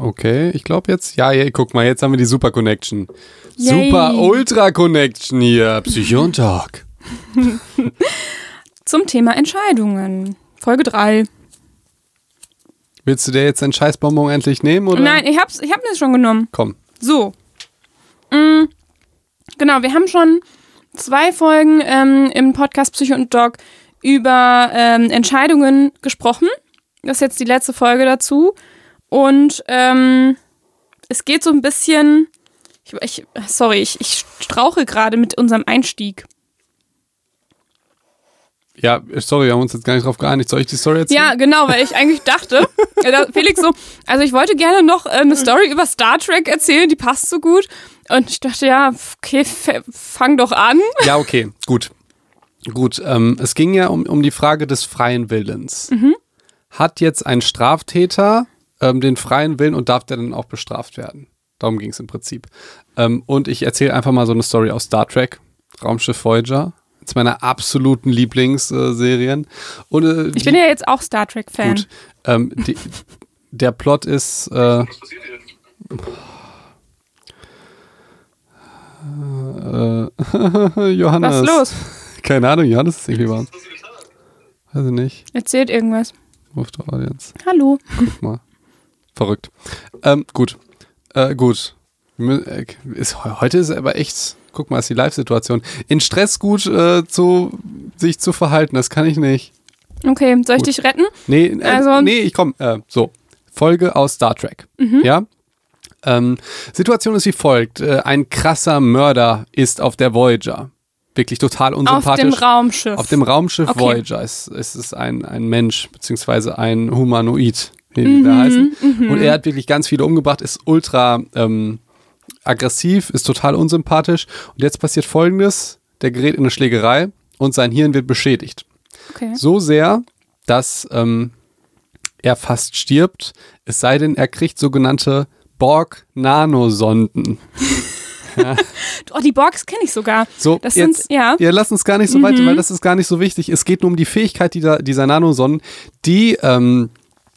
Okay, ich glaube jetzt, ja, ja, guck mal, jetzt haben wir die Super Connection. Yay. Super Ultra Connection hier. Psycho und Talk. Zum Thema Entscheidungen. Folge 3. Willst du dir jetzt einen Scheißbonbon endlich nehmen? Oder? Nein, ich hab's, ich hab das schon genommen. Komm. So. Mm, genau, wir haben schon zwei Folgen ähm, im Podcast Psycho und Dog über ähm, Entscheidungen gesprochen. Das ist jetzt die letzte Folge dazu. Und ähm, es geht so ein bisschen. Ich, ich, sorry, ich, ich strauche gerade mit unserem Einstieg. Ja, sorry, wir haben uns jetzt gar nicht drauf geeinigt. Soll ich die Story erzählen? Ja, genau, weil ich eigentlich dachte, da- Felix so, also ich wollte gerne noch äh, eine Story über Star Trek erzählen, die passt so gut. Und ich dachte, ja, okay, fang doch an. Ja, okay, gut. Gut, ähm, es ging ja um, um die Frage des freien Willens. Hat jetzt ein Straftäter ähm, den freien Willen und darf der dann auch bestraft werden? Darum ging es im Prinzip. Ähm, und ich erzähle einfach mal so eine Story aus Star Trek, Raumschiff Voyager. Eins meiner absoluten Lieblingsserien. Und äh, Ich bin ja jetzt auch Star Trek-Fan. gut. Ähm, die, der Plot ist. Äh, äh, Johannes. Was ist los? Keine Ahnung, Johannes ist irgendwie uns. Weiß ich nicht. Erzählt irgendwas. Ruf doch Audience. Hallo. Guck mal. Verrückt. Ähm, gut. Äh, gut. Äh, Ist, heute ist aber echt, guck mal, ist die Live-Situation. In Stress gut äh, zu, sich zu verhalten, das kann ich nicht. Okay, soll ich Gut. dich retten? Nee, äh, Also- nee, ich komm. Äh, so, Folge aus Star Trek. Mhm. Ja. Ähm, Situation ist wie folgt: äh, Ein krasser Mörder ist auf der Voyager. Wirklich total Auf unsympathisch. dem Raumschiff. Auf dem Raumschiff Okay. Voyager ist, ist es ein, ein Mensch, beziehungsweise ein Humanoid, wie die da heißen. Und er hat wirklich ganz viele umgebracht, ist ultra ähm, aggressiv, ist total unsympathisch. Und jetzt passiert folgendes: Der gerät in eine Schlägerei und sein Hirn wird beschädigt. okay. So sehr, dass ähm, er fast stirbt, es sei denn, er kriegt sogenannte Borg-Nanosonden. Oh, die Borgs kenne ich sogar. So, Das jetzt, sind, ja. Mhm. lass uns gar nicht so weiter, weil das ist gar nicht so wichtig. Es geht nur um die Fähigkeit dieser, dieser Nanosonnen, die ähm,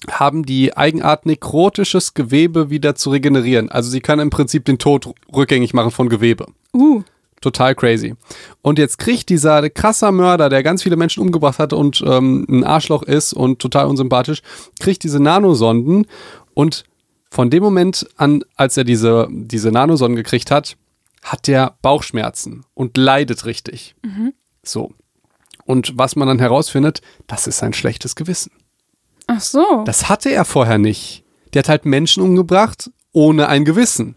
haben die Eigenart, nekrotisches Gewebe wieder zu regenerieren. Also sie können im Prinzip den Tod rückgängig machen von Gewebe. Uh, Total crazy. Und jetzt kriegt dieser krasser Mörder, der ganz viele Menschen umgebracht hat und ähm, ein Arschloch ist und total unsympathisch, kriegt diese Nanosonden und von dem Moment an, als er diese, diese Nanosonden gekriegt hat, hat der Bauchschmerzen und leidet richtig. So. Und was man dann herausfindet, das ist ein schlechtes Gewissen. Ach so. Das hatte er vorher nicht. Der hat halt Menschen umgebracht ohne ein Gewissen.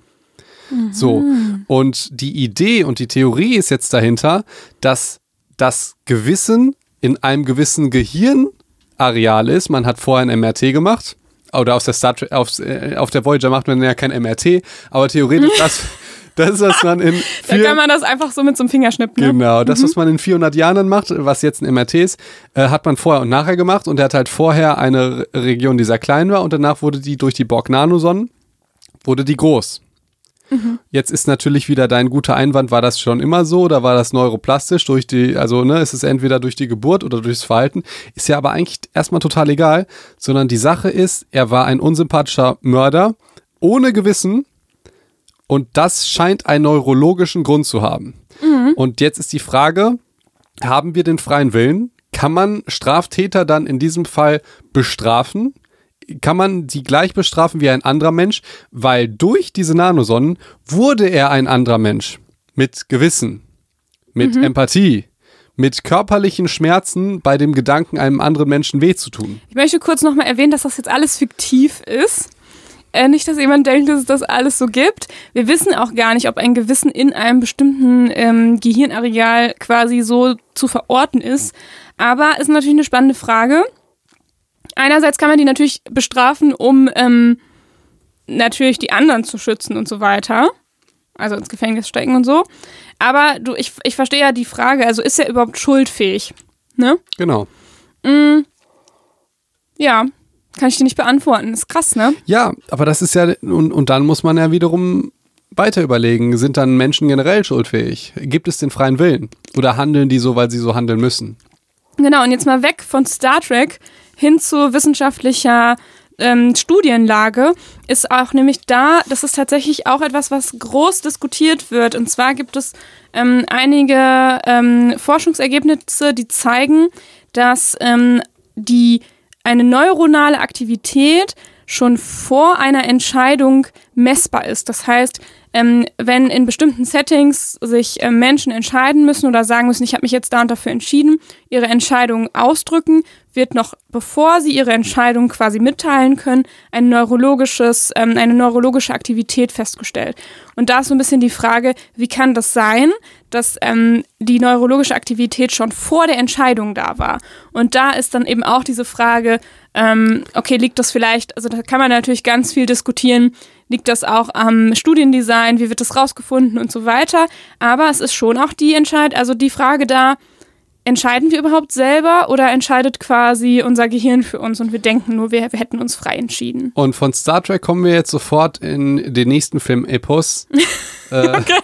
So. Und die Idee und die Theorie ist jetzt dahinter, dass das Gewissen in einem gewissen Gehirnareal ist. Man hat vorher ein MRT gemacht. Oder aus der Star Trek, auf, äh, auf der Voyager macht man ja kein MRT, aber theoretisch das, das ist, was man in da vier, kann man das einfach so mit so einem Fingerschnipp, ne? Genau, das, was man in 400 Jahren dann macht, was jetzt ein MRT ist, äh, hat man vorher und nachher gemacht und er hat halt vorher eine Re- Region, die sehr klein war und danach wurde die durch die Borg-Nanosonnen, wurde die groß. Jetzt ist natürlich wieder dein guter Einwand, war das schon immer so oder war das neuroplastisch durch die, also ne, ist es entweder durch die Geburt oder durchs Verhalten, ist ja aber eigentlich erstmal total egal, sondern die Sache ist, er war ein unsympathischer Mörder ohne Gewissen und das scheint einen neurologischen Grund zu haben. Und jetzt ist die Frage, haben wir den freien Willen? Kann man Straftäter dann in diesem Fall bestrafen? Kann man sie gleich bestrafen wie ein anderer Mensch? Weil durch diese Nanosonnen wurde er ein anderer Mensch. Mit Gewissen, mit Empathie, mit körperlichen Schmerzen bei dem Gedanken, einem anderen Menschen weh zu tun. Ich möchte kurz nochmal erwähnen, dass das jetzt alles fiktiv ist. Äh, nicht, dass jemand denkt, dass es das alles so gibt. Wir wissen auch gar nicht, ob ein Gewissen in einem bestimmten ähm, Gehirnareal quasi so zu verorten ist. Aber ist natürlich eine spannende Frage. Einerseits kann man die natürlich bestrafen, um ähm, natürlich die anderen zu schützen und so weiter. Also ins Gefängnis stecken und so. Aber du, ich, ich verstehe ja die Frage, also ist er überhaupt schuldfähig? Ne? Genau. Ja, kann ich dir nicht beantworten. Ist krass, ne? Ja, aber das ist ja, und, und dann muss man ja wiederum weiter überlegen, sind dann Menschen generell schuldfähig? Gibt es den freien Willen? Oder handeln die so, weil sie so handeln müssen? Genau, und jetzt mal weg von Star Trek hin zu wissenschaftlicher ähm, Studienlage ist auch nämlich da, das ist tatsächlich auch etwas, was groß diskutiert wird. Und zwar gibt es ähm, einige ähm, Forschungsergebnisse, die zeigen, dass ähm, die eine neuronale Aktivität schon vor einer Entscheidung messbar ist. Das heißt, ähm, wenn in bestimmten Settings sich äh, Menschen entscheiden müssen oder sagen müssen, ich habe mich jetzt da und dafür entschieden, ihre Entscheidung ausdrücken, wird noch bevor sie ihre Entscheidung quasi mitteilen können, ein neurologisches, ähm, eine neurologische Aktivität festgestellt. Und da ist so ein bisschen die Frage, wie kann das sein, dass ähm, die neurologische Aktivität schon vor der Entscheidung da war? Und da ist dann eben auch diese Frage, ähm, okay, liegt das vielleicht, also da kann man natürlich ganz viel diskutieren, liegt das auch am Studiendesign, wie wird das rausgefunden und so weiter. Aber es ist schon auch die Entscheid, also die Frage da, entscheiden wir überhaupt selber oder entscheidet quasi unser Gehirn für uns und wir denken nur, wir, wir hätten uns frei entschieden. Und von Star Trek kommen wir jetzt sofort in den nächsten Film Epos. äh, okay.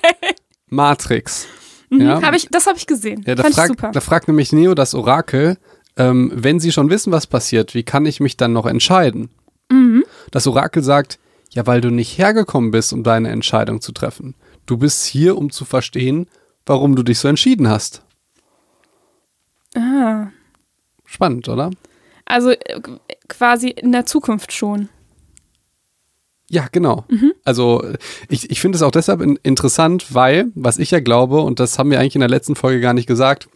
Matrix. Mhm, ja. hab ich, das habe ich gesehen. Ja, da, Fand frag, super. da fragt nämlich Neo das Orakel, ähm, wenn sie schon wissen, was passiert, wie kann ich mich dann noch entscheiden? Mhm. Das Orakel sagt, ja, weil du nicht hergekommen bist, um deine Entscheidung zu treffen. Du bist hier, um zu verstehen, warum du dich so entschieden hast. Ah. Spannend, oder? Also äh, quasi in der Zukunft schon. Ja, genau. Mhm. Also ich, ich finde es auch deshalb in, interessant, weil, was ich ja glaube, und das haben wir eigentlich in der letzten Folge gar nicht gesagt,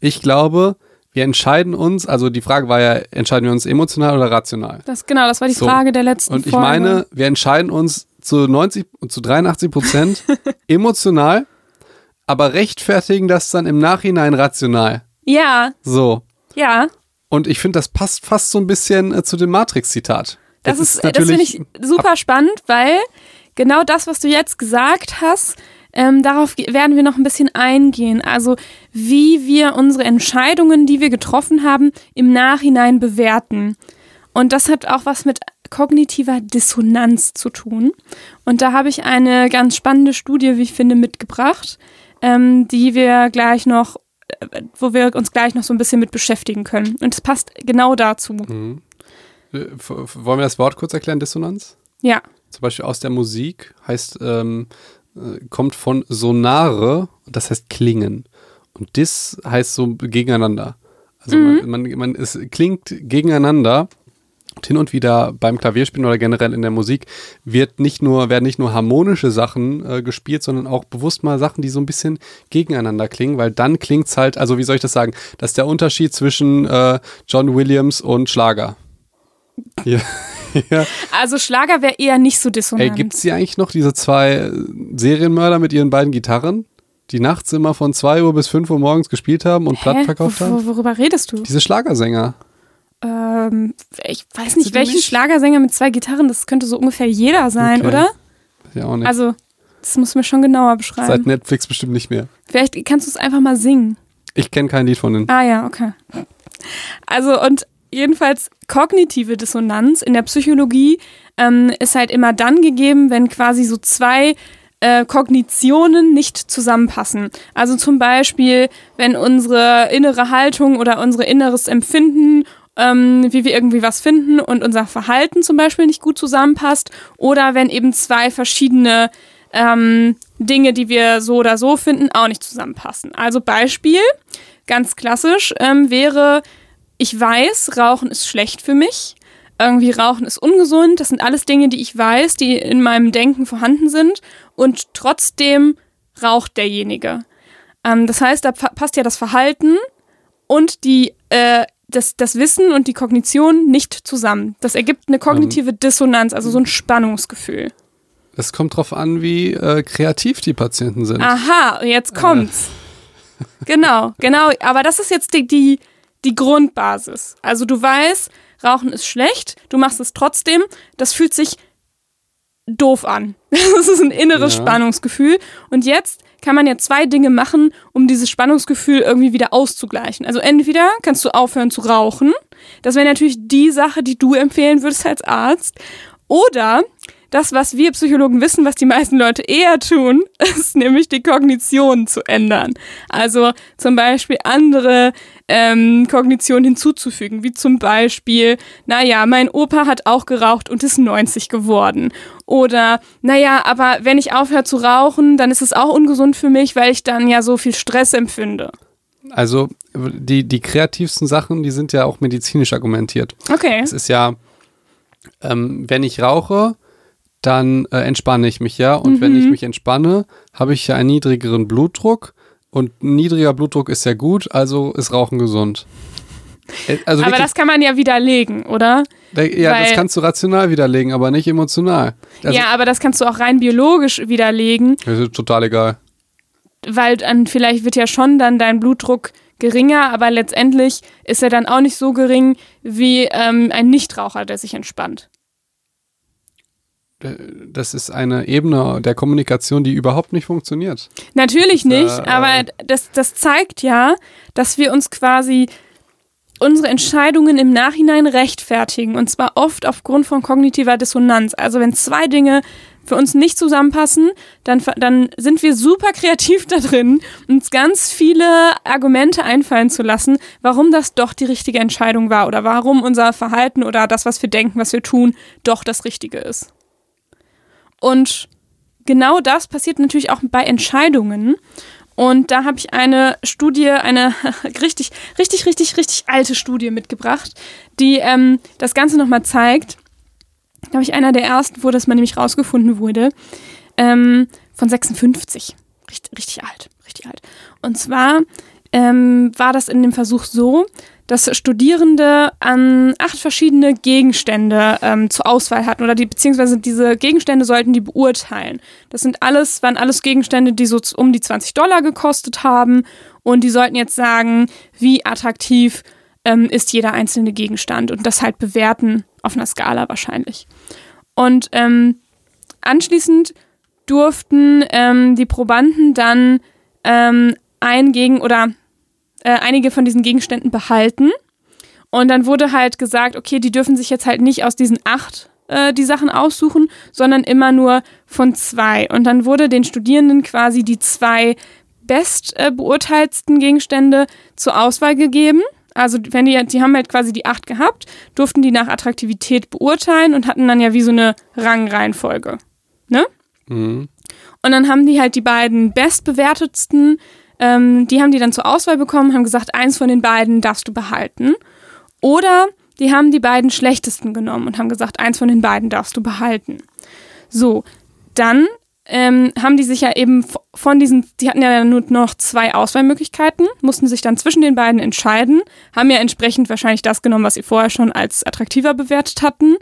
ich glaube, wir entscheiden uns, also die Frage war ja, entscheiden wir uns emotional oder rational? Das genau, das war die so. Frage der letzten Und ich Folge. meine, wir entscheiden uns zu 90 zu 83 Prozent emotional, aber rechtfertigen das dann im Nachhinein rational. Ja. So. Ja. Und ich finde, das passt fast so ein bisschen äh, zu dem Matrix-Zitat. Das, das, ist, das finde ich super spannend, weil genau das, was du jetzt gesagt hast, ähm, darauf werden wir noch ein bisschen eingehen. Also wie wir unsere Entscheidungen, die wir getroffen haben, im Nachhinein bewerten. Und das hat auch was mit kognitiver Dissonanz zu tun. Und da habe ich eine ganz spannende Studie, wie ich finde, mitgebracht, ähm, die wir gleich noch, äh, wo wir uns gleich noch so ein bisschen mit beschäftigen können. Und es passt genau dazu. Mhm. Äh, wollen wir das Wort kurz erklären, Dissonanz? Ja. Zum Beispiel aus der Musik heißt ähm, äh, kommt von sonare, das heißt klingen. Und dis heißt so gegeneinander. Also mhm. man, man, man, es klingt gegeneinander. Und hin und wieder beim Klavierspielen oder generell in der Musik wird nicht nur, werden nicht nur harmonische Sachen äh, gespielt, sondern auch bewusst mal Sachen, die so ein bisschen gegeneinander klingen, weil dann klingt es halt, also wie soll ich das sagen, das ist der Unterschied zwischen äh, John Williams und Schlager. Ja. ja. Also Schlager wäre eher nicht so dissonant. Ey, gibt es hier eigentlich noch diese zwei Serienmörder mit ihren beiden Gitarren? Die nachts immer von 2 Uhr bis 5 Uhr morgens gespielt haben und Hä? Platten verkauft haben? Worüber redest du? Diese Schlagersänger. Ähm, ich weiß nicht, welchen? Schlagersänger mit zwei Gitarren, das könnte so ungefähr jeder sein, okay. oder? Ja, auch nicht. Also, das muss mir schon genauer beschreiben. Seit Netflix bestimmt nicht mehr. Vielleicht kannst du es einfach mal singen. Ich kenne kein Lied von denen. Ah ja, okay. Also, und jedenfalls kognitive Dissonanz in der Psychologie ähm, ist halt immer dann gegeben, wenn quasi so zwei äh, Kognitionen nicht zusammenpassen. Also zum Beispiel, wenn unsere innere Haltung oder unsere inneres Empfinden ähm, wie wir irgendwie was finden und unser Verhalten zum Beispiel nicht gut zusammenpasst oder wenn eben zwei verschiedene ähm, Dinge, die wir so oder so finden, auch nicht zusammenpassen. Also Beispiel, ganz klassisch, ähm, wäre ich weiß, Rauchen ist schlecht für mich. Irgendwie Rauchen ist ungesund. Das sind alles Dinge, die ich weiß, die in meinem Denken vorhanden sind. Und trotzdem raucht derjenige. Ähm, das heißt, da passt ja das Verhalten und die, äh, das, das Wissen und die Kognition nicht zusammen. Das ergibt eine kognitive Dissonanz, also so ein Spannungsgefühl. Es kommt drauf an, wie äh, kreativ die Patienten sind. Aha, jetzt kommt's. Äh. Genau, genau. Aber das ist jetzt die, die die Grundbasis. Also du weißt, Rauchen ist schlecht, du machst es trotzdem, das fühlt sich doof an. Das ist ein inneres ja. Spannungsgefühl. Und jetzt kann man ja zwei Dinge machen, um dieses Spannungsgefühl irgendwie wieder auszugleichen. Also entweder kannst du aufhören zu rauchen. Das wäre natürlich die Sache, die du empfehlen würdest als Arzt. Oder das, was wir Psychologen wissen, was die meisten Leute eher tun, ist nämlich die Kognition zu ändern. Also zum Beispiel andere ähm, Kognitionen hinzuzufügen, wie zum Beispiel, naja, mein Opa hat auch geraucht und ist 90 geworden. Oder, naja, aber wenn ich aufhöre zu rauchen, dann ist es auch ungesund für mich, weil ich dann ja so viel Stress empfinde. Also die, die kreativsten Sachen, die sind ja auch medizinisch argumentiert. Okay. Es ist ja, ähm, wenn ich rauche, dann äh, entspanne ich mich ja. Und Mhm. wenn ich mich entspanne, habe ich ja einen niedrigeren Blutdruck. Und niedriger Blutdruck ist ja gut, also ist Rauchen gesund. Äh, Also aber das kann man ja widerlegen, oder? ja, das weil- kannst du rational widerlegen, aber nicht emotional. Also, ja, aber das kannst du auch rein biologisch widerlegen, Das ist total egal. weil dann vielleicht wird ja schon dann dein Blutdruck geringer, aber letztendlich ist er dann auch nicht so gering wie ähm, ein Nichtraucher, der sich entspannt. Äh, Das ist eine Ebene der Kommunikation, die überhaupt nicht funktioniert. Natürlich äh, nicht, aber das, das zeigt ja, dass wir uns quasi unsere Entscheidungen im Nachhinein rechtfertigen und zwar oft aufgrund von kognitiver Dissonanz. Also wenn zwei Dinge für uns nicht zusammenpassen, dann, dann sind wir super kreativ da drin, uns ganz viele Argumente einfallen zu lassen, warum das doch die richtige Entscheidung war oder warum unser Verhalten oder das, was wir denken, was wir tun, doch das Richtige ist. Und genau das passiert natürlich auch bei Entscheidungen. Und da habe ich eine Studie, eine richtig, richtig, richtig, richtig alte Studie mitgebracht, die ähm, das Ganze nochmal zeigt. Glaube ich, einer der ersten, wo das mal nämlich rausgefunden wurde, ähm, von 56. Richtig, richtig alt, richtig alt. Und zwar ähm, war das in dem Versuch so, dass Studierende an acht verschiedene Gegenstände ähm, zur Auswahl hatten oder die beziehungsweise diese Gegenstände sollten die beurteilen. Das sind alles waren alles Gegenstände, die so um die 20 Dollar gekostet haben und die sollten jetzt sagen, wie attraktiv ähm, ist jeder einzelne Gegenstand und das halt bewerten auf einer Skala wahrscheinlich. Und ähm, anschließend durften ähm, die Probanden dann ähm, ein Gegen oder äh, einige von diesen Gegenständen behalten. Und dann wurde halt gesagt, okay, die dürfen sich jetzt halt nicht aus diesen acht äh, die Sachen aussuchen, sondern immer nur von zwei. Und dann wurde den Studierenden quasi die zwei best äh, Gegenstände zur Auswahl gegeben. Also wenn die, die haben halt quasi die acht gehabt, durften die nach Attraktivität beurteilen und hatten dann ja wie so eine Rangreihenfolge. Ne? Mhm. Und dann haben die halt die beiden bestbewertetsten, ähm, die haben die dann zur Auswahl bekommen, haben gesagt, eins von den beiden darfst du behalten. Oder die haben die beiden schlechtesten genommen und haben gesagt, eins von den beiden darfst du behalten. So, dann ähm, haben die sich ja eben von diesen, die hatten ja nur noch zwei Auswahlmöglichkeiten, mussten sich dann zwischen den beiden entscheiden, haben ja entsprechend wahrscheinlich das genommen, was sie vorher schon als attraktiver bewertet hatten.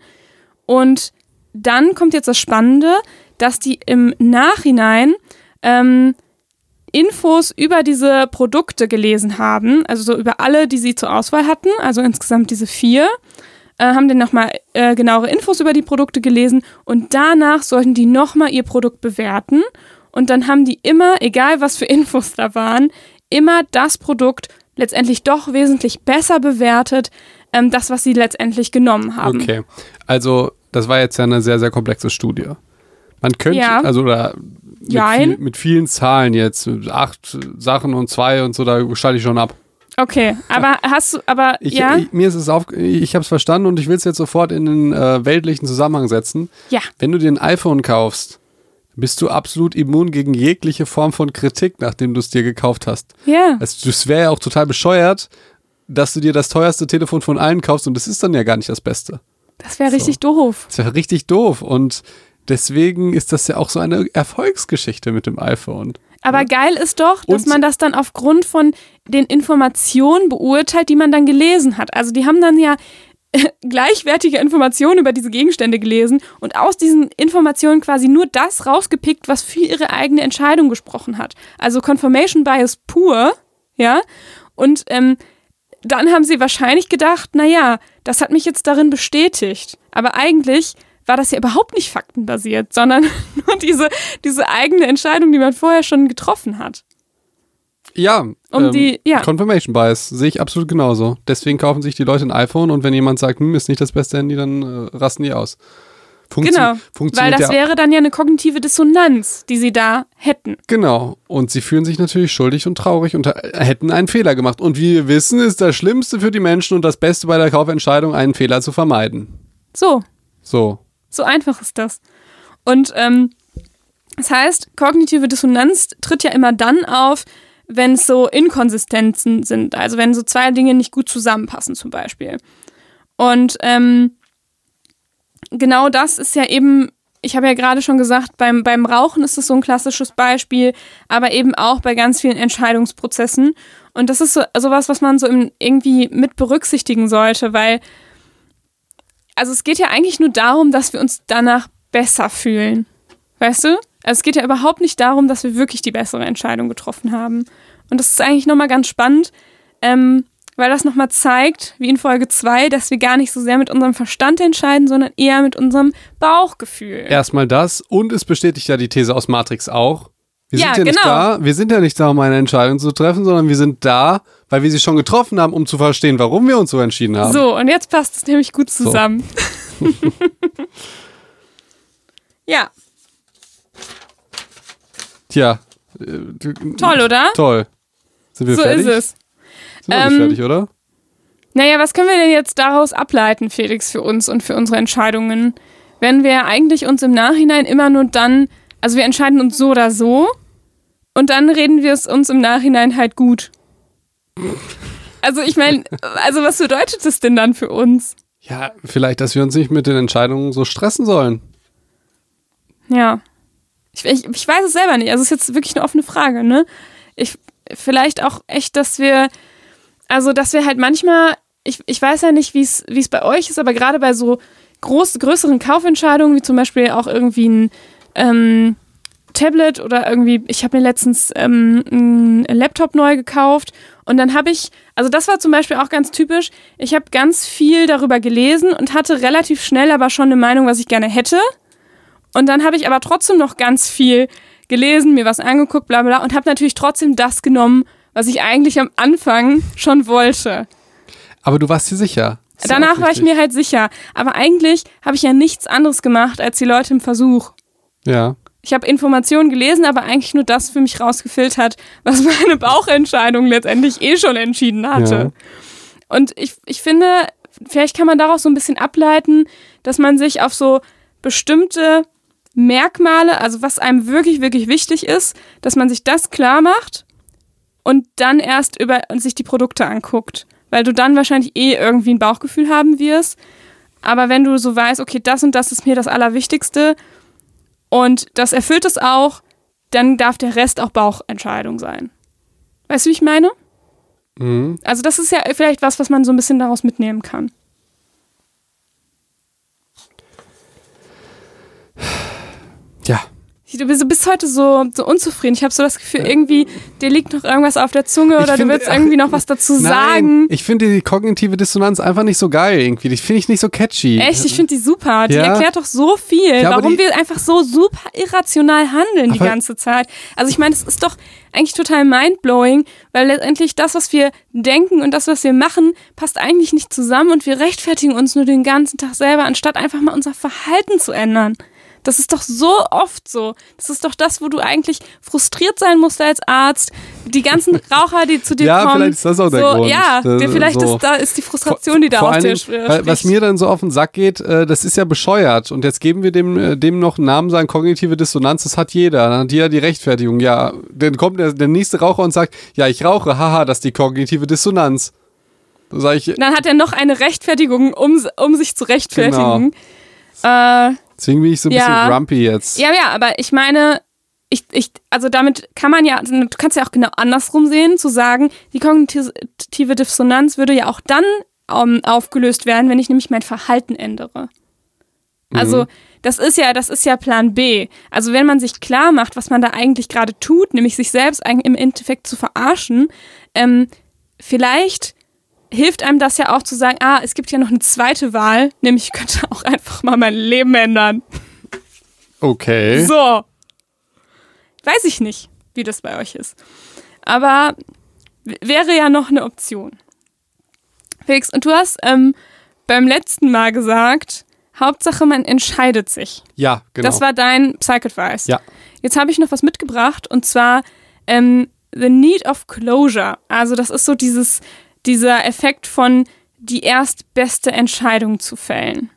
Und dann kommt jetzt das Spannende, dass die im Nachhinein ähm, Infos über diese Produkte gelesen haben, also so über alle, die sie zur Auswahl hatten, also insgesamt diese vier, äh, haben dann nochmal äh, genauere Infos über die Produkte gelesen und danach sollten die nochmal ihr Produkt bewerten und dann haben die immer, egal was für Infos da waren, immer das Produkt letztendlich doch wesentlich besser bewertet, ähm, das, was sie letztendlich genommen haben. Okay. Also, das war jetzt ja eine sehr, sehr komplexe Studie. Man könnte, Ja. also oder mit, Jein. viel, mit vielen Zahlen jetzt, acht Sachen und zwei und so, da schalte ich schon ab. Okay, aber hast du, aber Ich, ja, ich, mir ist es auf, ich habe es verstanden und ich will es jetzt sofort in den äh, weltlichen Zusammenhang setzen. ja, Wenn du dir ein iPhone kaufst, bist du absolut immun gegen jegliche Form von Kritik, nachdem du es dir gekauft hast. ja. Es es wäre ja auch total bescheuert, dass du dir das teuerste Telefon von allen kaufst und es ist dann ja gar nicht das Beste. Das wäre So. richtig doof. Das wäre richtig doof und deswegen ist das ja auch so eine Erfolgsgeschichte mit dem iPhone. Aber geil ist doch, dass Und- man das dann aufgrund von den Informationen beurteilt, die man dann gelesen hat. Also die haben dann ja gleichwertige Informationen über diese Gegenstände gelesen und aus diesen Informationen quasi nur das rausgepickt, was für ihre eigene Entscheidung gesprochen hat. Also Confirmation Bias pur, ja. Und ähm, dann haben sie wahrscheinlich gedacht, naja, das hat mich jetzt darin bestätigt. Aber eigentlich war das ja überhaupt nicht faktenbasiert, sondern nur diese, diese eigene Entscheidung, die man vorher schon getroffen hat. Ja, ähm, Um die- ja. Confirmation Bias sehe ich absolut genauso. Deswegen kaufen sich die Leute ein iPhone und wenn jemand sagt, hm, ist nicht das beste Handy, dann äh, rasten die aus. Funktio Genau, weil das wäre dann ja eine kognitive Dissonanz, die sie da hätten. Genau. Und sie fühlen sich natürlich schuldig und traurig und äh, hätten einen Fehler gemacht. Und wie wir wissen, ist das Schlimmste für die Menschen und das Beste bei der Kaufentscheidung, einen Fehler zu vermeiden. So, So. So einfach ist das. Und ähm, das heißt, kognitive Dissonanz tritt ja immer dann auf, wenn es so Inkonsistenzen sind. Also wenn so zwei Dinge nicht gut zusammenpassen zum Beispiel. Und ähm, genau das ist ja eben, ich habe ja gerade schon gesagt, beim, beim Rauchen ist es so ein klassisches Beispiel, aber eben auch bei ganz vielen Entscheidungsprozessen. Und das ist so sowas, was man so im, irgendwie mit berücksichtigen sollte, weil, also es geht ja eigentlich nur darum, dass wir uns danach besser fühlen. Weißt du? Also es geht ja überhaupt nicht darum, dass wir wirklich die bessere Entscheidung getroffen haben. Und das ist eigentlich nochmal ganz spannend, ähm, weil das nochmal zeigt, wie in Folge 2, dass wir gar nicht so sehr mit unserem Verstand entscheiden, sondern eher mit unserem Bauchgefühl. Erstmal das und es bestätigt ja die These aus Matrix auch. Wir Ja, sind ja nicht genau. da, wir sind ja nicht da, um eine Entscheidung zu treffen, sondern wir sind da, weil wir sie schon getroffen haben, um zu verstehen, warum wir uns so entschieden haben. So, und jetzt passt es nämlich gut zusammen. ja, Tja. äh, toll, oder? Toll. Sind wir So fertig? ist es. Sind wir nicht Ähm, fertig, oder? Naja, was können wir denn jetzt daraus ableiten, Felix, für uns und für unsere Entscheidungen? Wenn wir eigentlich uns im Nachhinein immer nur dann, also wir entscheiden uns so oder so und dann reden wir es uns im Nachhinein halt gut. Also ich meine, also was bedeutet das denn dann für uns? Ja, vielleicht, dass wir uns nicht mit den Entscheidungen so stressen sollen. Ja. Ich, ich, ich weiß es selber nicht. Also es ist jetzt wirklich eine offene Frage, ne? Ich, vielleicht auch echt, dass wir, also dass wir halt manchmal, ich, ich weiß ja nicht, wie es wie es bei euch ist, aber gerade bei so groß, größeren Kaufentscheidungen, wie zum Beispiel auch irgendwie ein ähm, Tablet oder irgendwie, ich habe mir letztens ähm, einen Laptop neu gekauft und dann habe ich, also das war zum Beispiel auch ganz typisch, ich habe ganz viel darüber gelesen und hatte relativ schnell aber schon eine Meinung, was ich gerne hätte. Und dann habe ich aber trotzdem noch ganz viel gelesen, mir was angeguckt, bla bla, und habe natürlich trotzdem das genommen, was ich eigentlich am Anfang schon wollte. Aber du warst dir sicher. Danach war ich mir halt sicher. Aber eigentlich habe ich ja nichts anderes gemacht als die Leute im Versuch. Ja. Ich habe Informationen gelesen, aber eigentlich nur das für mich rausgefiltert, was meine Bauchentscheidung letztendlich eh schon entschieden hatte. Ja. Und ich, ich finde, vielleicht kann man daraus so ein bisschen ableiten, dass man sich auf so bestimmte Merkmale, also was einem wirklich, wirklich wichtig ist, dass man sich das klar macht und dann erst über sich die Produkte anguckt. Weil du dann wahrscheinlich eh irgendwie ein Bauchgefühl haben wirst. Aber wenn du so weißt, okay, das und das ist mir das Allerwichtigste und das erfüllt es auch, dann darf der Rest auch Bauchentscheidung sein. Weißt du, wie ich meine? Mhm. Also das ist ja vielleicht was, was man so ein bisschen daraus mitnehmen kann. Ja. Du bist, du bist heute so, so unzufrieden. Ich habe so das Gefühl, irgendwie, dir liegt noch irgendwas auf der Zunge Ich oder du finde- willst irgendwie noch was dazu Nein, sagen. ich finde die kognitive Dissonanz einfach nicht so geil irgendwie. Die finde ich nicht so catchy. Echt, ich finde die super. Die Ja. erklärt doch so viel, Ja, warum die- wir einfach so super irrational handeln die ganze Zeit. Also ich meine, das ist doch eigentlich total mindblowing, weil letztendlich das, was wir denken und das, was wir machen, passt eigentlich nicht zusammen und wir rechtfertigen uns nur den ganzen Tag selber, anstatt einfach mal unser Verhalten zu ändern. Das ist doch so oft so. Das ist doch das, wo du eigentlich frustriert sein musst als Arzt. Die ganzen Raucher, die zu dir Ja, kommen. vielleicht ist das auch der so, Grund. Ja, Das- dir vielleicht so. ist da ist die Frustration, die da Vor aus allen dir Dingen, sp- weil, Was spricht. mir dann so auf den Sack geht, äh, das ist ja bescheuert. Und jetzt geben wir dem, äh, dem noch einen Namen sagen, kognitive Dissonanz, das hat jeder. Dann hat jeder die Rechtfertigung. Ja, dann kommt der, der nächste Raucher und sagt, ja, ich rauche, haha, das ist die kognitive Dissonanz. Da sage ich, Dann hat er noch eine Rechtfertigung, um, um sich zu rechtfertigen. Äh, deswegen bin ich so ein Ja. bisschen grumpy jetzt. ja, ja, aber ich meine, ich, ich, also damit kann man ja, also du kannst ja auch genau andersrum sehen, zu sagen, die kognitive Dissonanz würde ja auch dann ähm, aufgelöst werden, wenn ich nämlich mein Verhalten ändere. Also, das ist ja, das ist ja Plan B. Also, wenn man sich klar macht, was man da eigentlich gerade tut, nämlich sich selbst im Endeffekt zu verarschen, ähm, vielleicht hilft einem das ja auch zu sagen, ah, es gibt ja noch eine zweite Wahl, nämlich ich könnte auch einfach mal mein Leben ändern. Okay. So. Weiß ich nicht, wie das bei euch ist. Aber wäre ja noch eine Option. Felix, und du hast ähm, beim letzten Mal gesagt, Hauptsache, man entscheidet sich. Ja, genau. Das war dein Psych-Advice. Ja. Jetzt habe ich noch was mitgebracht und zwar ähm, The Need of Closure. Also das ist so dieses, dieser Effekt von die erstbeste Entscheidung zu fällen.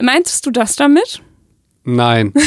Meintest du das damit? Nein.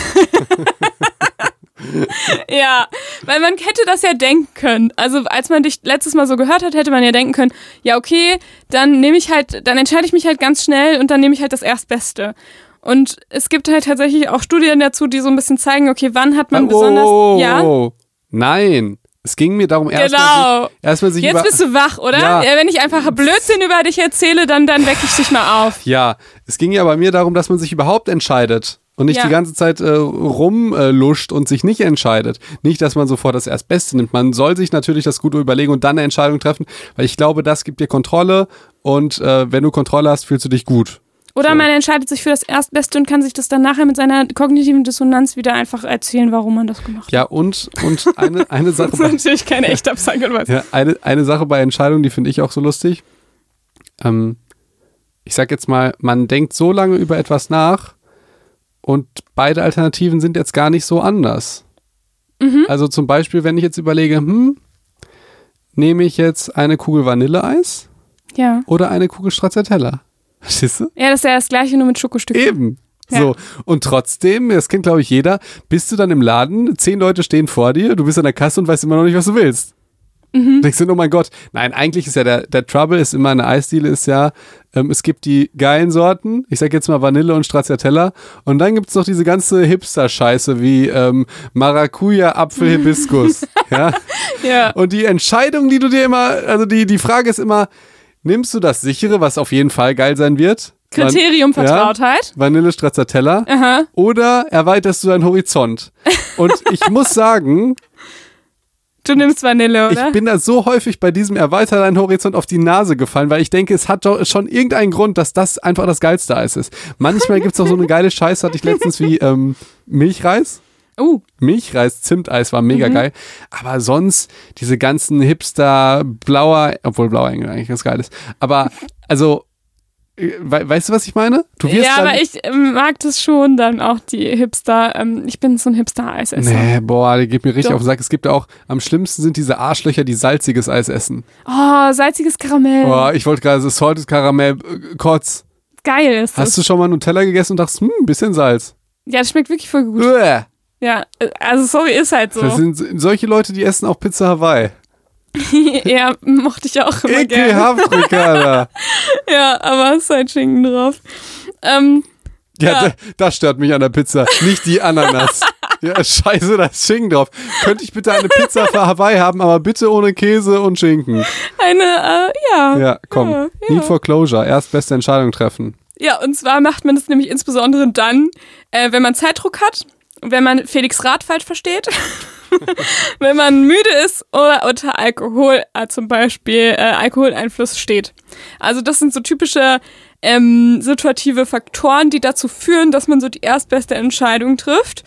Ja, weil man hätte das ja denken können. Also als man dich letztes Mal so gehört hat, hätte man ja denken können, ja okay, dann nehme ich halt, dann entscheide ich mich halt ganz schnell und dann nehme ich halt das Erstbeste. Und es gibt halt tatsächlich auch Studien dazu, die so ein bisschen zeigen, okay, wann hat man oh, besonders, ja. Nein. Es ging mir darum, erstmal Genau. sich, erstmal sich jetzt bist du wach, oder? Ja. Wenn ich einfach Blödsinn über dich erzähle, dann, dann wecke ich dich mal auf. Ja, es ging ja bei mir darum, dass man sich überhaupt entscheidet und nicht Ja. die ganze Zeit äh, rumluscht und sich nicht entscheidet. Nicht, dass man sofort das Erstbeste nimmt. Man soll sich natürlich das Gute überlegen und dann eine Entscheidung treffen, weil ich glaube, das gibt dir Kontrolle und äh, wenn du Kontrolle hast, fühlst du dich gut. Oder So. man entscheidet sich für das Erstbeste und kann sich das dann nachher mit seiner kognitiven Dissonanz wieder einfach erzählen, warum man das gemacht hat. Ja, und, und eine, eine Sache Das ist bei, natürlich kein echter Psych-Advice. ja, eine, eine Sache bei Entscheidungen, die finde ich auch so lustig. Ähm, ich sag jetzt mal, man denkt so lange über etwas nach und beide Alternativen sind jetzt gar nicht so anders. Also zum Beispiel, wenn ich jetzt überlege, hm, nehme ich jetzt eine Kugel Vanilleeis Ja. oder eine Kugel Stracciatella? Verstehst du? Ja, das ist ja das gleiche, nur mit Schokostücken. Eben. Ja. So. Und trotzdem, das kennt glaube ich jeder, bist du dann im Laden, zehn Leute stehen vor dir, du bist an der Kasse und weißt immer noch nicht, was du willst. Mhm. Denkst du, oh mein Gott. Nein, eigentlich ist ja der, der Trouble ist immer eine Eisdiele ist ja, ähm, es gibt die geilen Sorten, ich sag jetzt mal Vanille und Stracciatella und dann gibt's noch diese ganze Hipster-Scheiße wie ähm, Maracuja, Apfel, Hibiskus. ja. Ja. Und die Entscheidung, die du dir immer, also die, die Frage ist immer, nimmst du das sichere, was auf jeden Fall geil sein wird? Kriterium Van- Vertrautheit. Vanille Stracciatella. Aha. Oder erweiterst du deinen Horizont? Und ich muss sagen, Du nimmst Vanille, oder? ich bin da so häufig bei diesem Erweiter deinen Horizont auf die Nase gefallen, weil ich denke, es hat doch schon irgendeinen Grund, dass das einfach das geilste Eis ist. Manchmal gibt es auch so eine geile Scheiße, hatte ich letztens wie ähm, Milchreis. Uh, Milchreis, Zimteis war mega geil. Aber sonst diese ganzen Hipster, blauer, obwohl blauer eigentlich ganz geil ist. Aber also, äh, we weißt du, was ich meine? Du wirst ja, aber ich ähm, mag das schon dann auch, die Hipster. Ähm, ich bin so ein Hipster-Eisesser. Nee, boah, die geht mir richtig Doch. auf den Sack. Es gibt ja auch, am schlimmsten sind diese Arschlöcher, die salziges Eis essen. Oh, salziges Karamell. Boah, ich wollte gerade so Salted Karamell, äh, Kotz. Geil ist das. Hast du schon mal Nutella gegessen und dachtest, hm, ein bisschen Salz? Ja, das schmeckt wirklich voll gut. Uäh. Ja, äh, also sorry, ist halt so. Das sind solche Leute, die essen auch Pizza Hawaii. ja, mochte ich auch immer gerne. Ekelhaft, Ricarda. Ja, aber es ist halt Schinken drauf. Ähm, Ja, Ja. Da, das stört mich an der Pizza, nicht die Ananas. ja, scheiße, da ist Schinken drauf. Könnte ich bitte eine Pizza für Hawaii haben, aber bitte ohne Käse und Schinken. eine, äh, ja. Ja, komm. Ja, Need for Closure. Erst beste Entscheidung treffen. Ja, und zwar macht man das nämlich insbesondere dann, äh, wenn man Zeitdruck hat, wenn man Felix Rat falsch versteht, wenn man müde ist oder unter Alkohol, äh, zum Beispiel äh, Alkoholeinfluss steht. Also das sind so typische ähm, situative Faktoren, die dazu führen, dass man so die erstbeste Entscheidung trifft.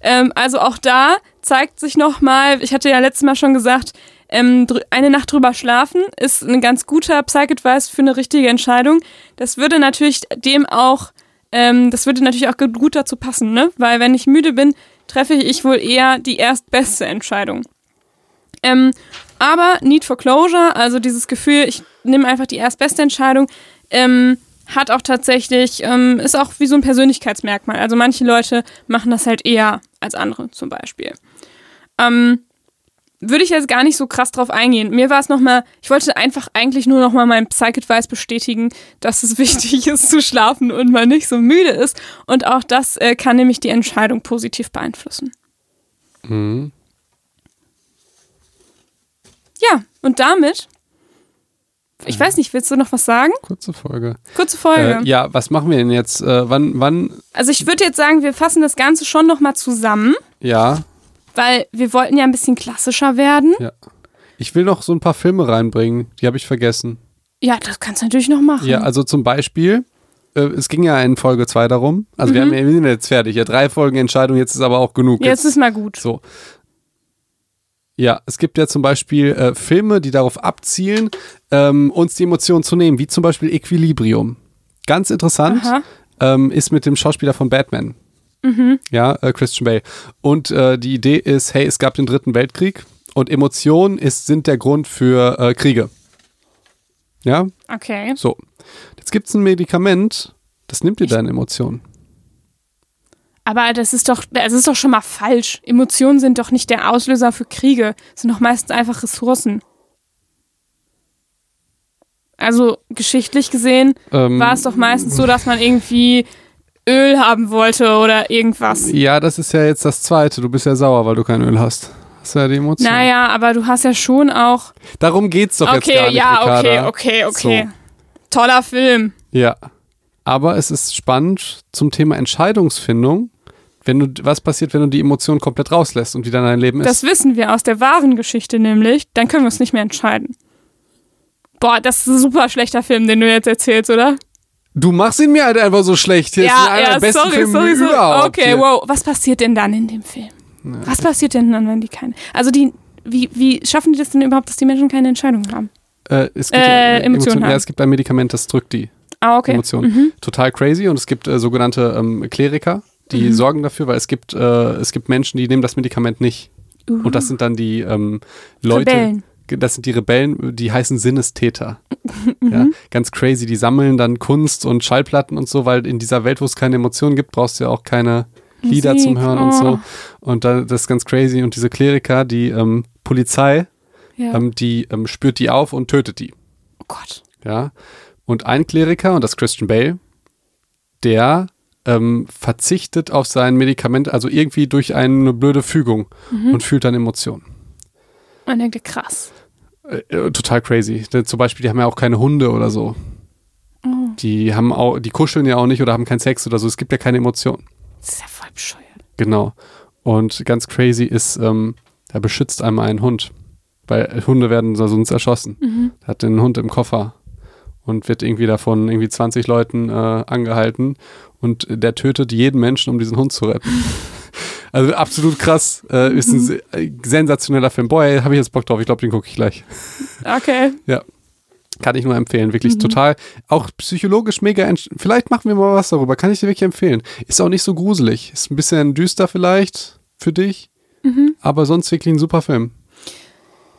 Ähm, also auch da zeigt sich nochmal, ich hatte ja letztes Mal schon gesagt, ähm, eine Nacht drüber schlafen ist ein ganz guter Psych-Advice für eine richtige Entscheidung. Das würde natürlich dem auch, ähm, das würde natürlich auch gut dazu passen, ne? Weil wenn ich müde bin, treffe ich wohl eher die erstbeste Entscheidung. Ähm, aber Need for Closure, also dieses Gefühl, ich nehme einfach die erstbeste Entscheidung, ähm, hat auch tatsächlich, ähm, ist auch wie so ein Persönlichkeitsmerkmal. Also manche Leute machen das halt eher als andere zum Beispiel. Ähm, würde ich jetzt gar nicht so krass drauf eingehen. Mir war es nochmal, ich wollte einfach eigentlich nur nochmal meinen Psych-Advice bestätigen, dass es wichtig ist zu schlafen und man nicht so müde ist. Und auch das äh, kann nämlich die Entscheidung positiv beeinflussen. Mhm. Ja, und damit, ich weiß nicht, willst du noch was sagen? Kurze Folge. Kurze Folge. Äh, ja, was machen wir denn jetzt? Äh, wann, wann, Also ich würde jetzt sagen, wir fassen das Ganze schon nochmal zusammen, ja, weil wir wollten ja ein bisschen klassischer werden. ja. Ich will noch so ein paar Filme reinbringen, die habe ich vergessen. Ja, das kannst du natürlich noch machen. Ja, also zum Beispiel, äh, es ging ja in Folge 2 darum, also wir, haben, ja- wir sind jetzt fertig, ja, drei Folgen Entscheidung, jetzt ist aber auch genug. Jetzt ist mal gut. So. Ja, es gibt ja zum Beispiel äh, Filme, die darauf abzielen, ähm, uns die Emotionen zu nehmen, wie zum Beispiel Equilibrium. Ganz interessant. Ähm, ist mit dem Schauspieler von Batman. Ja, äh, Christian Bale. Und äh, die Idee ist, hey, es gab den dritten Weltkrieg und Emotionen ist, sind der Grund für äh, Kriege. Ja, Okay. so. Jetzt gibt es ein Medikament, das nimmt dir deine Emotionen. Aber das ist doch, das ist doch schon mal falsch. Emotionen sind doch nicht der Auslöser für Kriege. Das sind doch meistens einfach Ressourcen. Also geschichtlich gesehen Ähm, war es doch meistens so, dass man irgendwie Öl haben wollte oder irgendwas. Ja, das ist ja jetzt das Zweite. Du bist ja sauer, weil du kein Öl hast. Das ist ja die Emotion. Naja, aber du hast ja schon auch. Darum geht's doch jetzt Okay, gar nicht, ja, okay, Ricarda. okay, okay. Toller Film. Ja. Aber es ist spannend zum Thema Entscheidungsfindung, wenn du, was passiert, wenn du die Emotionen komplett rauslässt und wie dann dein Leben ist. Das wissen wir aus der wahren Geschichte nämlich. Dann können wir uns nicht mehr entscheiden. Boah, das ist ein super schlechter Film, den du jetzt erzählst, oder? Du machst ihn mir halt einfach so schlecht. Hier ist einer der besten sorry, Filme sorry, sorry. überhaupt. Okay, hier. wow. Was passiert denn dann in dem Film? Was passiert denn dann, wenn die keine. Also die, wie, wie schaffen die das denn überhaupt, dass die Menschen keine Entscheidung haben? Äh, es gibt Äh, ja, Emotionen Ja, haben. es gibt ein Medikament, das drückt die Ah, okay. Emotionen. Total crazy. Und es gibt äh, sogenannte ähm, Kleriker, die Mhm. sorgen dafür, weil es gibt, äh, es gibt Menschen, die nehmen das Medikament nicht. Und das sind dann die ähm, Leute. Rebellen. Das sind die Rebellen, die heißen Sinnestäter. Mhm. Ja, ganz crazy. Die sammeln dann Kunst und Schallplatten und so, weil in dieser Welt, wo es keine Emotionen gibt, brauchst du ja auch keine Lieder Musik, zum Hören und oh. so. Und da, das ist ganz crazy. Und diese Kleriker, die ähm, Polizei, Ja. ähm, die ähm, spürt die auf und tötet die. oh Gott. Ja. Und ein Kleriker, und das ist Christian Bale, der ähm, verzichtet auf sein Medikament, also irgendwie durch eine blöde Fügung Mhm. und fühlt dann Emotionen. Man denkt, krass. Äh, äh, total crazy. Denn Zum Beispiel, die haben ja auch keine Hunde oder so. Oh. Die haben auch, die kuscheln ja auch nicht oder haben keinen Sex oder so. Es gibt ja keine Emotionen. Das ist ja voll bescheuert. Genau. Und ganz crazy ist, ähm, er beschützt einmal einen Hund. Weil Hunde werden sonst erschossen. Mhm. Er hat den Hund im Koffer und wird irgendwie davon irgendwie 20 Leuten äh, angehalten und der tötet jeden Menschen, um diesen Hund zu retten. Also absolut krass. Äh, ist ein se- äh, sensationeller Film. Boah, ey, habe ich jetzt Bock drauf. Ich glaube, den gucke ich gleich. Okay. Kann ich nur empfehlen. Wirklich Mhm. total, auch psychologisch mega. Vielleicht machen wir mal was darüber. Kann ich dir wirklich empfehlen. Ist auch nicht so gruselig. Ist ein bisschen düster vielleicht für dich. Mhm. Aber sonst wirklich ein super Film.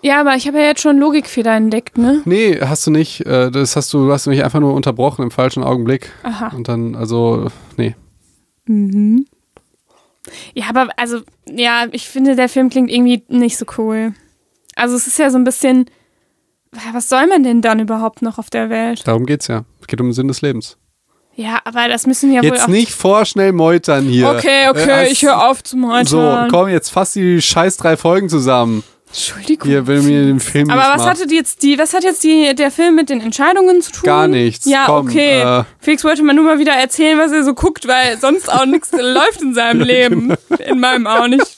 Ja, aber ich habe ja jetzt schon Logikfehler entdeckt, ne? Nee, hast du nicht. Äh, Das hast du, du hast mich einfach nur unterbrochen im falschen Augenblick. Aha. Und dann, also, nee. Mhm. Ja, aber also, ja, ich finde, der Film klingt irgendwie nicht so cool. Also es ist ja so ein bisschen, was soll man denn dann überhaupt noch auf der Welt? Darum geht's ja. Es geht um den Sinn des Lebens. Ja, aber das müssen wir ja wohl jetzt auch. nicht vorschnell meutern hier. Okay, okay, Äh, ich höre auf zu meutern. So, komm, jetzt fass die scheiß drei Folgen zusammen. Entschuldigung. Hier will mir den Film aber was hatte die jetzt die, was hat jetzt die, der Film mit den Entscheidungen zu tun? Gar nichts. Ja, Komm, okay. äh. Felix wollte mal nur mal wieder erzählen, was er so guckt, weil sonst auch nichts läuft in seinem Leben. In meinem auch nicht.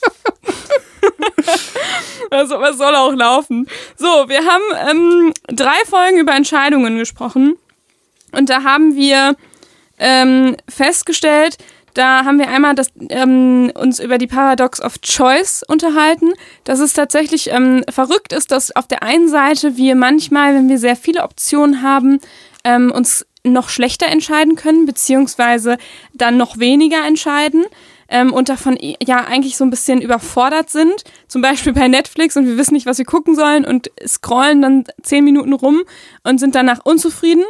also, was soll auch laufen? So, wir haben ähm, drei Folgen über Entscheidungen gesprochen. Und da haben wir ähm, festgestellt, da haben wir einmal das, ähm, uns über die Paradox of Choice unterhalten, dass es tatsächlich ähm, verrückt ist, dass auf der einen Seite wir manchmal, wenn wir sehr viele Optionen haben, ähm, uns noch schlechter entscheiden können, beziehungsweise dann noch weniger entscheiden ähm, und davon i- ja eigentlich so ein bisschen überfordert sind. Zum Beispiel bei Netflix und wir wissen nicht, was wir gucken sollen und scrollen dann zehn Minuten rum und sind danach unzufrieden.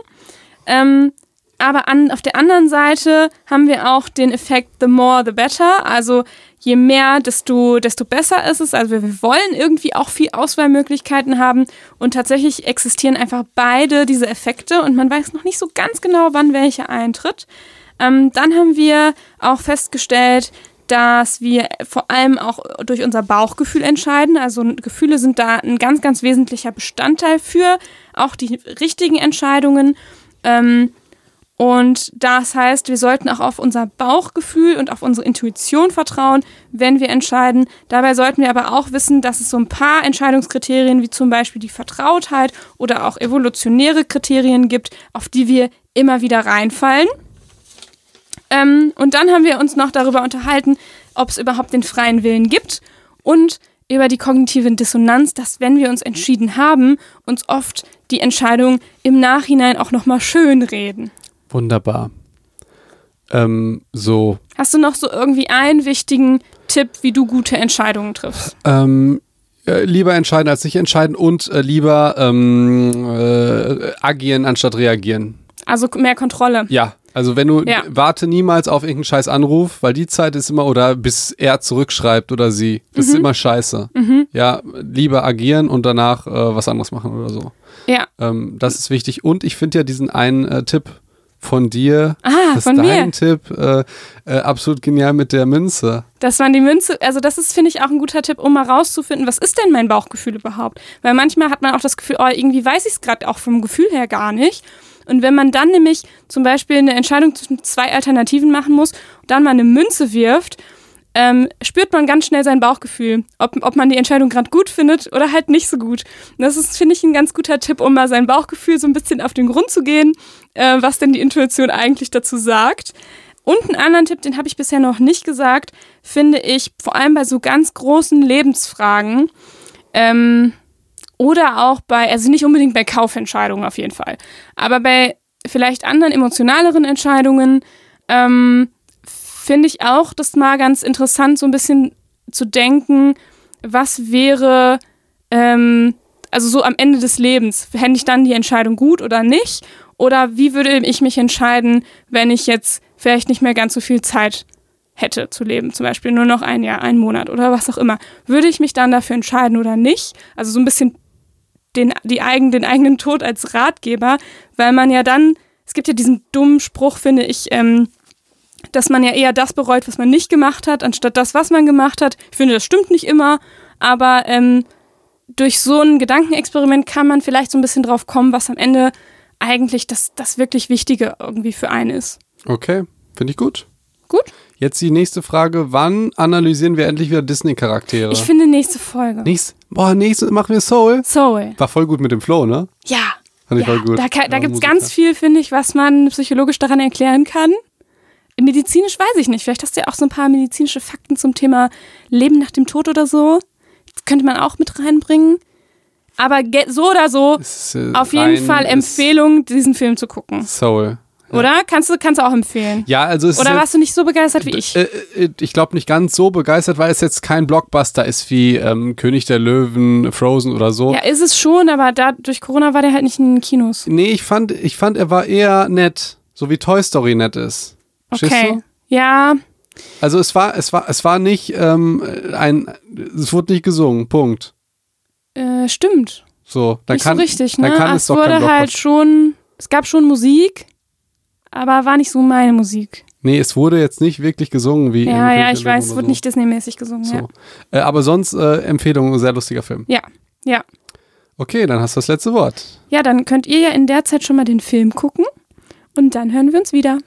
Ähm, aber an, auf der anderen Seite haben wir auch den Effekt the more the better. Also je mehr, desto, desto besser ist es. Also wir, wir wollen irgendwie auch viel Auswahlmöglichkeiten haben. Und tatsächlich existieren einfach beide diese Effekte und man weiß noch nicht so ganz genau, wann welche eintritt. Ähm, dann haben wir auch festgestellt, dass wir vor allem auch durch unser Bauchgefühl entscheiden. Also Gefühle sind da ein ganz, ganz wesentlicher Bestandteil für auch die richtigen Entscheidungen. Ähm, und das heißt, wir sollten auch auf unser Bauchgefühl und auf unsere Intuition vertrauen, wenn wir entscheiden. Dabei sollten wir aber auch wissen, dass es so ein paar Entscheidungskriterien wie zum Beispiel die Vertrautheit oder auch evolutionäre Kriterien gibt, auf die wir immer wieder reinfallen. Ähm, und dann haben wir uns noch darüber unterhalten, ob es überhaupt den freien Willen gibt und über die kognitive Dissonanz, dass wenn wir uns entschieden haben, uns oft die Entscheidung im Nachhinein auch nochmal schön reden. Wunderbar. Ähm, so. Hast du noch so irgendwie einen wichtigen Tipp, wie du gute Entscheidungen triffst? Ähm, äh, lieber entscheiden als nicht entscheiden und äh, lieber ähm, äh, agieren anstatt reagieren. Also mehr Kontrolle. Ja, also wenn du Ja. warte niemals auf irgendeinen scheiß Anruf, weil die Zeit ist immer oder bis er zurückschreibt oder sie. Das Mhm. ist immer scheiße. Ja, lieber agieren und danach äh, was anderes machen oder so. Ja. Ähm, das ist wichtig. Und ich finde ja diesen einen äh, Tipp von dir, Ah, das von ist mir. dein Tipp, äh, äh, absolut genial mit der Münze. Dass man die Münze, also das ist, finde ich, auch ein guter Tipp, um mal rauszufinden, was ist denn mein Bauchgefühl überhaupt? Weil manchmal hat man auch das Gefühl, oh, irgendwie weiß ich es gerade auch vom Gefühl her gar nicht. Und wenn man dann nämlich zum Beispiel eine Entscheidung zwischen zwei Alternativen machen muss und dann mal eine Münze wirft, ähm, spürt man ganz schnell sein Bauchgefühl, ob, ob man die Entscheidung gerade gut findet oder halt nicht so gut. Und das ist, finde ich, ein ganz guter Tipp, um mal sein Bauchgefühl so ein bisschen auf den Grund zu gehen, äh, was denn die Intuition eigentlich dazu sagt. Und einen anderen Tipp, den habe ich bisher noch nicht gesagt, finde ich vor allem bei so ganz großen Lebensfragen ähm, oder auch bei, also nicht unbedingt bei Kaufentscheidungen auf jeden Fall, aber bei vielleicht anderen emotionaleren Entscheidungen ähm, finde ich auch das mal ganz interessant, so ein bisschen zu denken, was wäre, ähm, also so am Ende des Lebens, fände ich dann die Entscheidung gut oder nicht? Oder wie würde ich mich entscheiden, wenn ich jetzt vielleicht nicht mehr ganz so viel Zeit hätte zu leben, zum Beispiel nur noch ein Jahr, einen Monat oder was auch immer. Würde ich mich dann dafür entscheiden oder nicht? Also so ein bisschen den, die eigen, den eigenen Tod als Ratgeber, weil man ja dann, es gibt ja diesen dummen Spruch, finde ich, ähm, dass man ja eher das bereut, was man nicht gemacht hat, anstatt das, was man gemacht hat. Ich finde, das stimmt nicht immer, aber ähm, durch so ein Gedankenexperiment kann man vielleicht so ein bisschen drauf kommen, was am Ende eigentlich das, das wirklich Wichtige irgendwie für einen ist. Okay, finde ich gut. Gut? Jetzt die nächste Frage. Wann analysieren wir endlich wieder Disney-Charaktere? Ich finde nächste Folge. Nächst, boah, nächste machen wir Soul. Soul. War voll gut mit dem Flow, ne? Ja. Fand ich ja. voll gut. Da, kann, da Ja, gibt es ganz viel, finde ich, was man psychologisch daran erklären kann. Medizinisch weiß ich nicht. Vielleicht hast du ja auch so ein paar medizinische Fakten zum Thema Leben nach dem Tod oder so. Das könnte man auch mit reinbringen. Aber so oder so, ist, äh, auf jeden Fall Empfehlung, diesen Film zu gucken. Soul. Oder? Kannst du, kannst du auch empfehlen. Ja, also es Oder warst du nicht so begeistert wie ich? Äh, äh, ich glaube nicht ganz so begeistert, weil es jetzt kein Blockbuster ist wie ähm, König der Löwen, Frozen oder so. Ja, ist es schon, aber da, durch Corona war der halt nicht in den Kinos. Nee, ich fand, ich fand, er war eher nett, so wie Toy Story nett ist. Verstehst Okay. du? Ja, Also es war, es war, es war nicht ähm, ein, es wurde nicht gesungen. Punkt. Äh, stimmt. So, dann nicht kann, so richtig, ne? dann kann es es doch wurde halt schon, es gab schon Musik, aber war nicht so meine Musik. Nee, es wurde jetzt nicht wirklich gesungen wie Ja, ja, ich weiß, es wurde so. nicht Disney-mäßig gesungen. So. Äh, aber sonst äh, Empfehlung, sehr lustiger Film. Ja. ja, ja. Okay, dann hast du das letzte Wort. Ja, dann könnt ihr ja in der Zeit schon mal den Film gucken und dann hören wir uns wieder.